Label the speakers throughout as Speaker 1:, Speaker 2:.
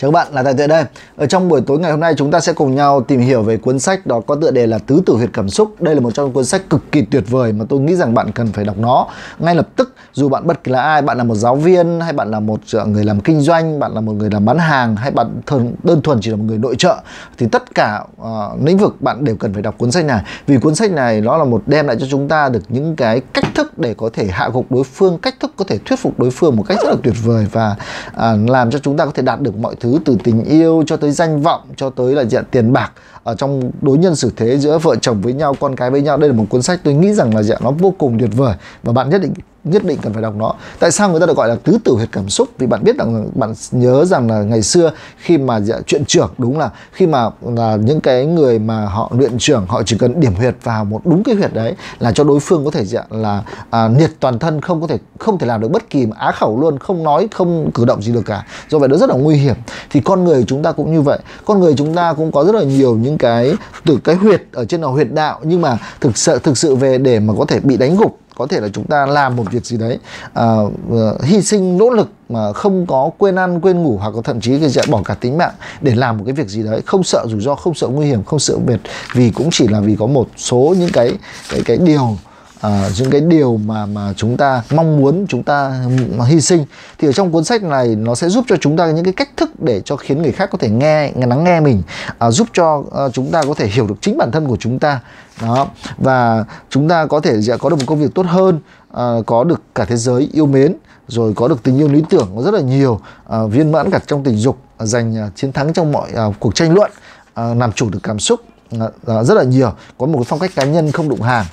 Speaker 1: Chào các bạn, là Tài Tuệ đây. Ở trong buổi tối ngày hôm nay chúng ta sẽ cùng nhau tìm hiểu về cuốn sách đó có tựa đề là Tứ Tử Huyệt Cảm Xúc. Đây là một trong những cuốn sách cực kỳ tuyệt vời mà tôi nghĩ rằng bạn cần phải đọc nó ngay lập tức. Dù bạn bất kỳ là ai, bạn là một giáo viên hay bạn là một ờ, người làm kinh doanh, bạn là một người làm bán hàng hay bạn thường đơn thuần chỉ là một người nội trợ thì tất cả uh, lĩnh vực bạn đều cần phải đọc cuốn sách này. Vì cuốn sách này nó là một đem lại cho chúng ta được những cái cách thức để có thể hạ gục đối phương, cách thức có thể thuyết phục đối phương một cách rất là tuyệt vời và uh, làm cho chúng ta có thể đạt được mọi thứ thứ từ tình yêu cho tới danh vọng, cho tới là diện tiền bạc, ở trong đối nhân xử thế giữa vợ chồng với nhau, con cái với nhau. Đây là một cuốn sách tôi nghĩ rằng là diện nó vô cùng tuyệt vời. Và bạn nhất định nhất định cần phải đọc nó. Tại sao người ta được gọi là tứ tử huyệt cảm xúc? Vì bạn biết rằng bạn nhớ rằng là ngày xưa khi mà dạ, chuyện trưởng đúng là khi mà là những cái người mà họ luyện trưởng họ chỉ cần điểm huyệt vào một đúng cái huyệt đấy là cho đối phương có thể dạ, là à, nhiệt toàn thân không có thể không thể làm được bất kỳ mà á khẩu luôn không nói không cử động gì được cả. Do vậy nó rất là nguy hiểm. Thì con người chúng ta cũng như vậy. Con người chúng ta cũng có rất là nhiều những cái từ cái huyệt ở trên là huyệt đạo nhưng mà thực sự thực sự về để mà có thể bị đánh gục có thể là chúng ta làm một việc gì đấy à, ờ, hy sinh nỗ lực mà không có quên ăn quên ngủ hoặc có thậm chí cái bỏ cả tính mạng để làm một cái việc gì đấy không sợ rủi ro không sợ nguy hiểm không sợ mệt vì cũng chỉ là vì có một số những cái cái cái điều à, những cái điều mà mà chúng ta mong muốn chúng ta hy sinh thì ở trong cuốn sách này nó sẽ giúp cho chúng ta những cái cách thức để cho khiến người khác có thể nghe lắng nghe mình à, giúp cho à, chúng ta có thể hiểu được chính bản thân của chúng ta. Đó và chúng ta có thể sẽ có được một công việc tốt hơn à, có được cả thế giới yêu mến rồi có được tình yêu lý tưởng rất là nhiều à, viên mãn cả trong tình dục à, giành à, chiến thắng trong mọi à, cuộc tranh luận à, làm chủ được cảm xúc à, à, rất là nhiều. Có một cái phong cách cá nhân không đụng hàng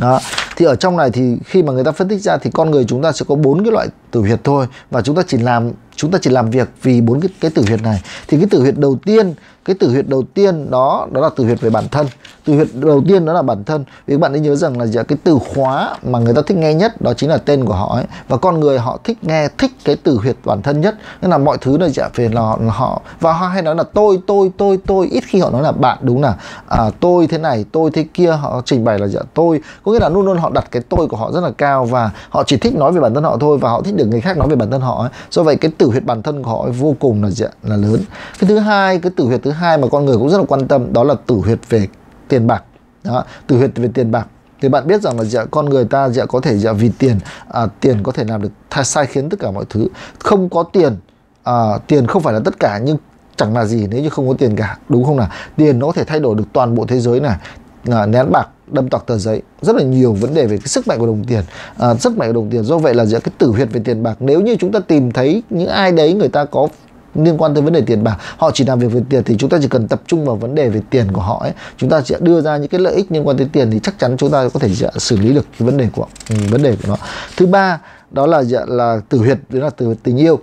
Speaker 1: đó. Thì ở trong này thì khi mà người ta phân tích ra thì con người chúng ta sẽ có bốn cái loại tử huyệt thôi và chúng ta chỉ làm, chúng ta chỉ làm việc vì bốn cái cái tử huyệt này. Thì cái tử huyệt đầu tiên, cái tử huyệt đầu tiên đó đó là tử huyệt về bản thân từ huyệt đầu tiên đó là bản thân. Vì các bạn nên nhớ rằng là cái từ khóa mà người ta thích nghe nhất đó chính là tên của họ ấy. Và con người họ thích nghe thích cái từ huyệt bản thân nhất. Nên là mọi thứ này dạ về là họ. Và họ hay nói là tôi tôi tôi tôi. Ít khi họ nói là bạn đúng là à, tôi thế này tôi thế kia. Họ trình bày là dạ tôi. Có nghĩa là luôn luôn họ đặt cái tôi của họ rất là cao và họ chỉ thích nói về bản thân họ thôi và họ thích được người khác nói về bản thân họ ấy. do vậy cái tử huyệt bản thân của họ ấy vô cùng là dạ, là lớn. Cái thứ hai cái tử huyệt thứ hai mà con người cũng rất là quan tâm đó là tử huyệt về tiền bạc. Đó tử huyệt về tiền bạc. Thì bạn biết rằng là dạ, con người ta dạ, có thể dạ, vì tiền à, tiền có thể làm được sai khiến tất cả mọi thứ. Không có tiền à, tiền không phải là tất cả nhưng chẳng là gì nếu như không có tiền cả đúng không nào? Tiền nó có thể thay đổi được toàn bộ thế giới này. À, nén bạc đâm toạc tờ giấy. Rất là nhiều vấn đề về cái sức mạnh của đồng tiền. À, sức mạnh của đồng tiền. Do vậy là giữa cái tử huyệt về tiền bạc. Nếu như chúng ta tìm thấy những ai đấy người ta có liên quan tới vấn đề tiền bạc. Họ chỉ làm việc về tiền thì chúng ta chỉ cần tập trung vào vấn đề về tiền của họ ấy. Chúng ta sẽ đưa ra những cái lợi ích liên quan tới tiền thì chắc chắn chúng ta có thể xử lý được cái vấn đề của ừ, vấn đề của nó. Thứ ba, đó là dạ, là tử huyệt, đó là từ tình yêu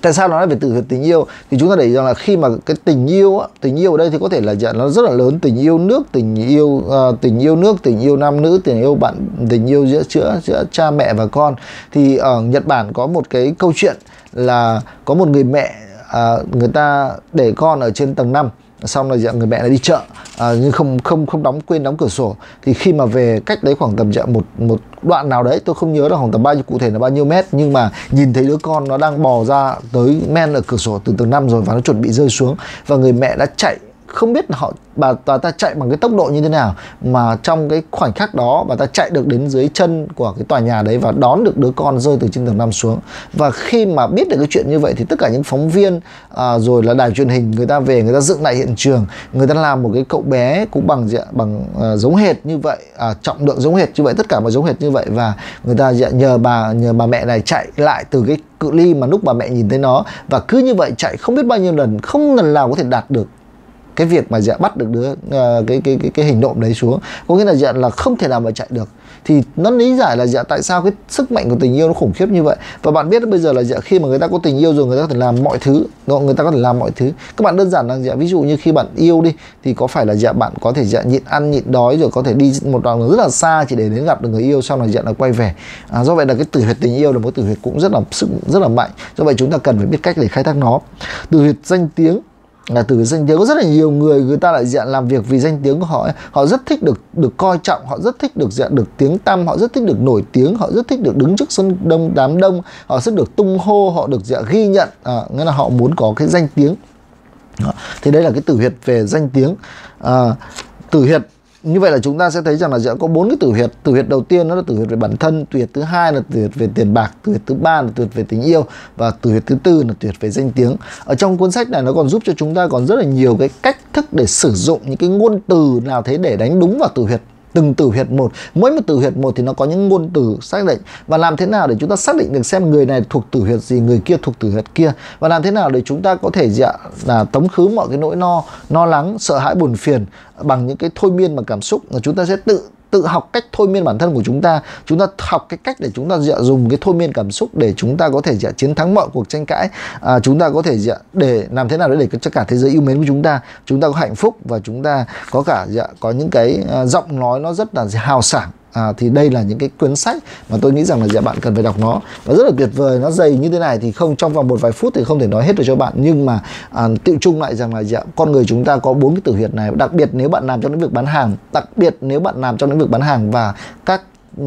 Speaker 1: tại sao nó nói về từ tình yêu? Thì chúng ta để rằng là khi mà cái tình yêu á, tình yêu ở đây thì có thể là dạng nó rất là lớn. Tình yêu nước tình yêu uh, tình yêu nước tình yêu nam nữ tình yêu bạn tình yêu giữa giữa giữa cha mẹ và con. Thì ở Nhật Bản có một cái câu chuyện là có một người mẹ uh, người ta để con ở trên tầng 5 xong là người mẹ lại đi chợ. À, nhưng không không không đóng quên đóng cửa sổ. Thì khi mà về cách đấy khoảng tầm chợ một một đoạn nào đấy tôi không nhớ là khoảng tầm bao nhiêu cụ thể là bao nhiêu mét nhưng mà nhìn thấy đứa con nó đang bò ra tới men ở cửa sổ từ tầng năm rồi và nó chuẩn bị rơi xuống và người mẹ đã chạy không biết là họ bà, bà ta chạy bằng cái tốc độ như thế nào mà trong cái khoảnh khắc đó bà ta chạy được đến dưới chân của cái tòa nhà đấy và đón được đứa con rơi từ trên tầng năm xuống. Và khi mà biết được cái chuyện như vậy thì tất cả những phóng viên à, rồi là đài truyền hình người ta về người ta dựng lại hiện trường người ta làm một cái cậu bé cũng bằng dạ, bằng à, giống hệt như vậy à, trọng lượng giống hệt như vậy tất cả mà giống hệt như vậy và người ta dạ, nhờ bà nhờ bà mẹ này chạy lại từ cái cự ly mà lúc bà mẹ nhìn thấy nó. Và cứ như vậy chạy không biết bao nhiêu lần không lần nào có thể đạt được cái việc mà dạ bắt được đứa uh, cái, cái cái cái hình nộm đấy xuống có nghĩa là dạ là không thể nào mà chạy được. Thì nó lý giải là dạ tại sao cái sức mạnh của tình yêu nó khủng khiếp như vậy. Và bạn biết bây giờ là dạ khi mà người ta có tình yêu rồi người ta có thể làm mọi thứ người ta có thể làm mọi thứ. Các bạn đơn giản là dạ ví dụ như khi bạn yêu đi thì có phải là dạ bạn có thể dạ nhịn ăn nhịn đói rồi có thể đi một đoạn rất là xa chỉ để đến gặp được người yêu sau này dạ là quay về. À, do vậy là cái tử huyệt tình yêu là một tử huyệt cũng rất là sức rất là mạnh. Do vậy chúng ta cần phải biết cách để khai thác nó. Tử huyệt danh tiếng là từ danh tiếng có rất là nhiều người người ta lại diện làm việc vì danh tiếng của họ ấy. họ rất thích được được coi trọng họ rất thích được diện được tiếng tăm họ rất thích được nổi tiếng họ rất thích được đứng trước sân đông đám đông họ rất được tung hô họ được diện ghi nhận. À, nghĩa là họ muốn có cái danh tiếng. Thì đây là cái tử huyệt về danh tiếng. À, tử huyệt như vậy là chúng ta sẽ thấy rằng là sẽ có bốn cái tử huyệt. Tử huyệt đầu tiên nó là tử huyệt về bản thân, tử huyệt thứ hai là tử huyệt về tiền bạc, tử huyệt thứ ba là tử huyệt về tình yêu và tử huyệt thứ tư là tử huyệt về danh tiếng. Ở trong cuốn sách này nó còn giúp cho chúng ta còn rất là nhiều cái cách thức để sử dụng những cái ngôn từ nào thế để đánh đúng vào tử huyệt từng tử huyệt một. Mỗi một tử huyệt một thì nó có những ngôn từ xác định. Và làm thế nào để chúng ta xác định được xem người này thuộc tử huyệt gì, người kia thuộc tử huyệt kia? Và làm thế nào để chúng ta có thể dạ là tống khứ mọi cái nỗi no no lắng, sợ hãi buồn phiền bằng những cái thôi miên bằng cảm xúc là chúng ta sẽ tự tự học cách thôi miên bản thân của chúng ta. Chúng ta học cái cách để chúng ta dạ, dùng cái thôi miên cảm xúc để chúng ta có thể dạ, chiến thắng mọi cuộc tranh cãi. À, chúng ta có thể dạ, để làm thế nào để cho cả thế giới yêu mến của chúng ta. Chúng ta có hạnh phúc và chúng ta có cả dạ, có những cái uh, giọng nói nó rất là hào sảng à, thì đây là những cái cuốn sách mà tôi nghĩ rằng là dạ bạn cần phải đọc nó. Và rất là tuyệt vời nó dày như thế này thì không trong vòng một vài phút thì không thể nói hết được cho bạn. Nhưng mà à, tự chung lại rằng là dạ con người chúng ta có bốn cái tử huyệt này. Đặc biệt nếu bạn làm trong lĩnh vực bán hàng đặc biệt nếu bạn làm trong lĩnh vực bán hàng và các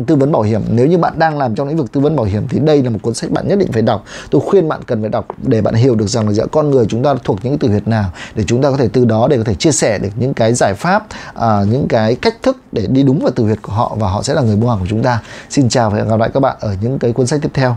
Speaker 1: tư vấn bảo hiểm. Nếu như bạn đang làm trong lĩnh vực tư vấn bảo hiểm thì đây là một cuốn sách bạn nhất định phải đọc. Tôi khuyên bạn cần phải đọc để bạn hiểu được rằng là dạ, con người chúng ta thuộc những từ huyệt nào để chúng ta có thể từ đó để có thể chia sẻ được những cái giải pháp à, những cái cách thức để đi đúng vào từ huyệt của họ và họ sẽ là người mua hàng của chúng ta. Xin chào và hẹn gặp lại các bạn ở những cái cuốn sách tiếp theo.